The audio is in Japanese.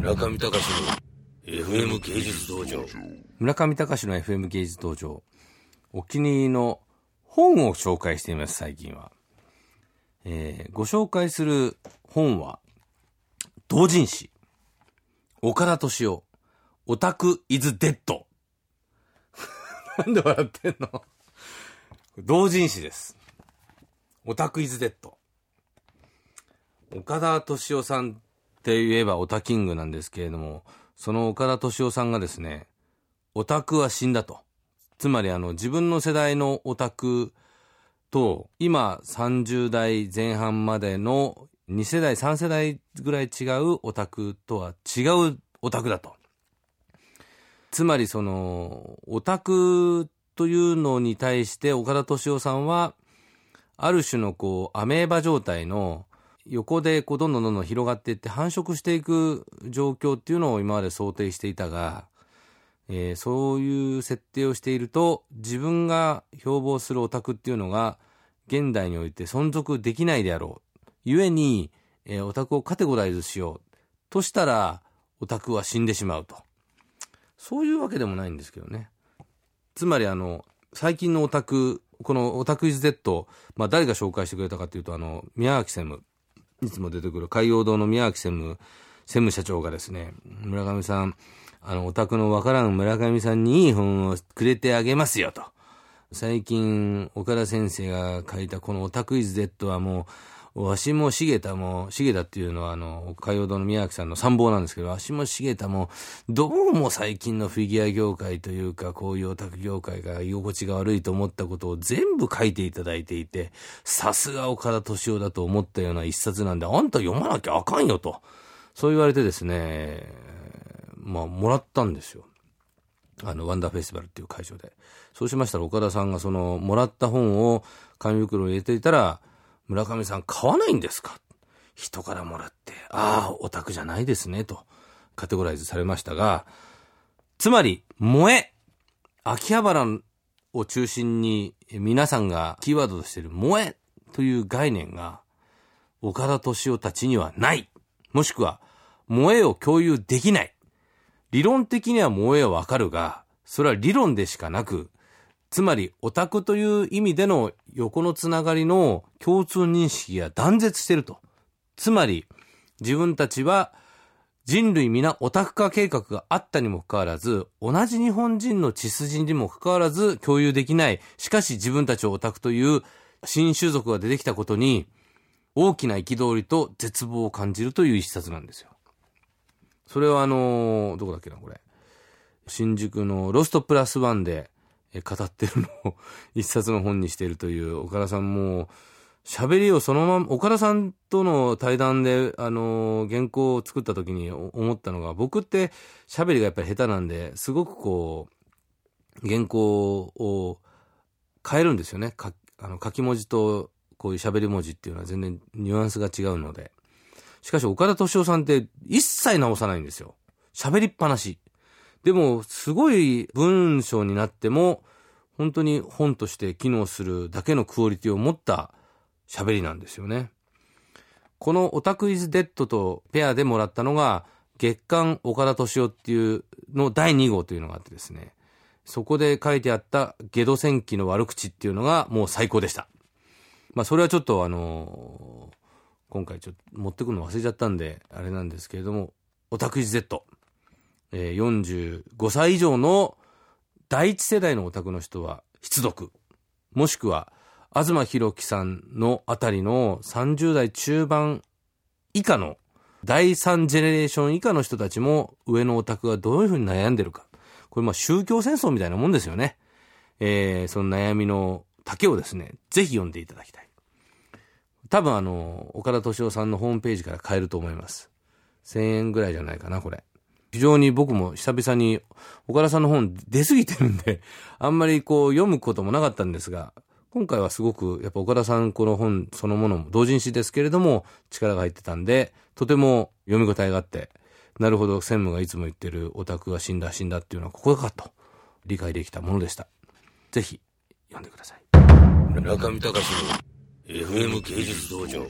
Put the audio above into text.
村上隆の FM 芸術道場。村上隆の FM 芸術道場。お気に入りの本を紹介しています、最近は。えーご紹介する本は、同人誌。岡田敏夫。オタクイズデッド。なんで笑ってんの？同人誌です。オタクイズデッド。岡田敏夫さんって言えばオタキングなんですけれども、その岡田敏夫さんがですね、オタクは死んだと。つまりあの自分の世代のオタクと今30代前半までの2世代3世代ぐらい違うオタクとは違うオタクだと。つまりそのオタクというのに対して岡田敏夫さんはある種のこうアメーバ状態の横でこうどんどんどんどん広がっていって繁殖していく状況っていうのを今まで想定していたが、えーそういう設定をしていると自分が標榜するオタクっていうのが現代において存続できないであろう。ゆえに、えーオタクをカテゴライズしよう。としたら、オタクは死んでしまうと。そういうわけでもないんですけどね。つまりあの、最近のオタク、このオタクイズ Z、まあ誰が紹介してくれたかというと、あの、宮脇専務。いつも出てくる海洋堂の宮脇専務、専務社長がですね、村上さん、あの、オタクのわからん村上さんにいい本をくれてあげますよと。最近、岡田先生が書いたこのオタクイズ Z はもう、わしも茂田も、茂田っていうのはあの、海洋堂の宮脇さんの参謀なんですけど、わしも茂田も、どうも最近のフィギュア業界というか、こういうオタク業界が居心地が悪いと思ったことを全部書いていただいていて、さすが岡田敏夫だと思ったような一冊なんで、あんた読まなきゃあかんよと。そう言われてですね、まあ、もらったんですよ。あの、ワンダーフェスティバルっていう会場で。そうしましたら、岡田さんがその、もらった本を紙袋に入れていたら、村上さん買わないんですか？人からもらって、ああ、オタクじゃないですね、と、カテゴライズされましたが、つまり、萌え。秋葉原を中心に皆さんがキーワードとしている萌えという概念が、岡田敏夫たちにはない。もしくは、萌えを共有できない。理論的には萌えはわかるが、それは理論でしかなく、つまりオタクという意味での横のつながりの共通認識が断絶していると。つまり、自分たちは人類皆オタク化計画があったにもかかわらず、同じ日本人の血筋にもかかわらず共有できない。しかし自分たちをオタクという新種族が出てきたことに、大きな憤りと絶望を感じるという一冊なんですよ。それはあのーどこだっけな、これ。新宿のロストプラスワンで語ってるのを一冊の本にしているという岡田さんも、喋りをそのまま、岡田さんとの対談で、あの原稿を作った時に思ったのが、僕って喋りがやっぱり下手なんで、すごくこう、原稿を変えるんですよね。かあの書き文字とこういう喋り文字っていうのは全然ニュアンスが違うので。しかし岡田敏夫さんって一切直さないんですよ。喋りっぱなし。でも、すごい文章になっても、本当に本として機能するだけのクオリティを持った喋りなんですよね。このオタクイズデッドとペアでもらったのが、月刊岡田敏夫っていうの第2号というのがあってですね。そこで書いてあったゲド戦記の悪口っていうのがもう最高でした。まあそれはちょっとあのー今回ちょっと持ってくるの忘れちゃったんで、あれなんですけれども、オタクイズ Z。えー45歳以上の第一世代のオタクの人は必読。もしくは、東博樹さんのあたりの30代中盤以下の第3ジェネレーション以下の人たちも上のオタクがどういうふうに悩んでるか。これまあ宗教戦争みたいなもんですよね。えーその悩みの丈をですね、ぜひ読んでいただきたい。多分あの、岡田敏夫さんのホームページから買えると思います。1000円ぐらいじゃないかな、これ。非常に僕も久々に岡田さんの本出過ぎてるんで、あんまりこう読むこともなかったんですが、今回はすごくやっぱ岡田さんこの本そのものも同人誌ですけれども力が入ってたんで、とても読み応えがあって、なるほど専務がいつも言ってるオタクは死んだ死んだっていうのはここかと理解できたものでした。ぜひ読んでください。村上隆の FM 芸術道場。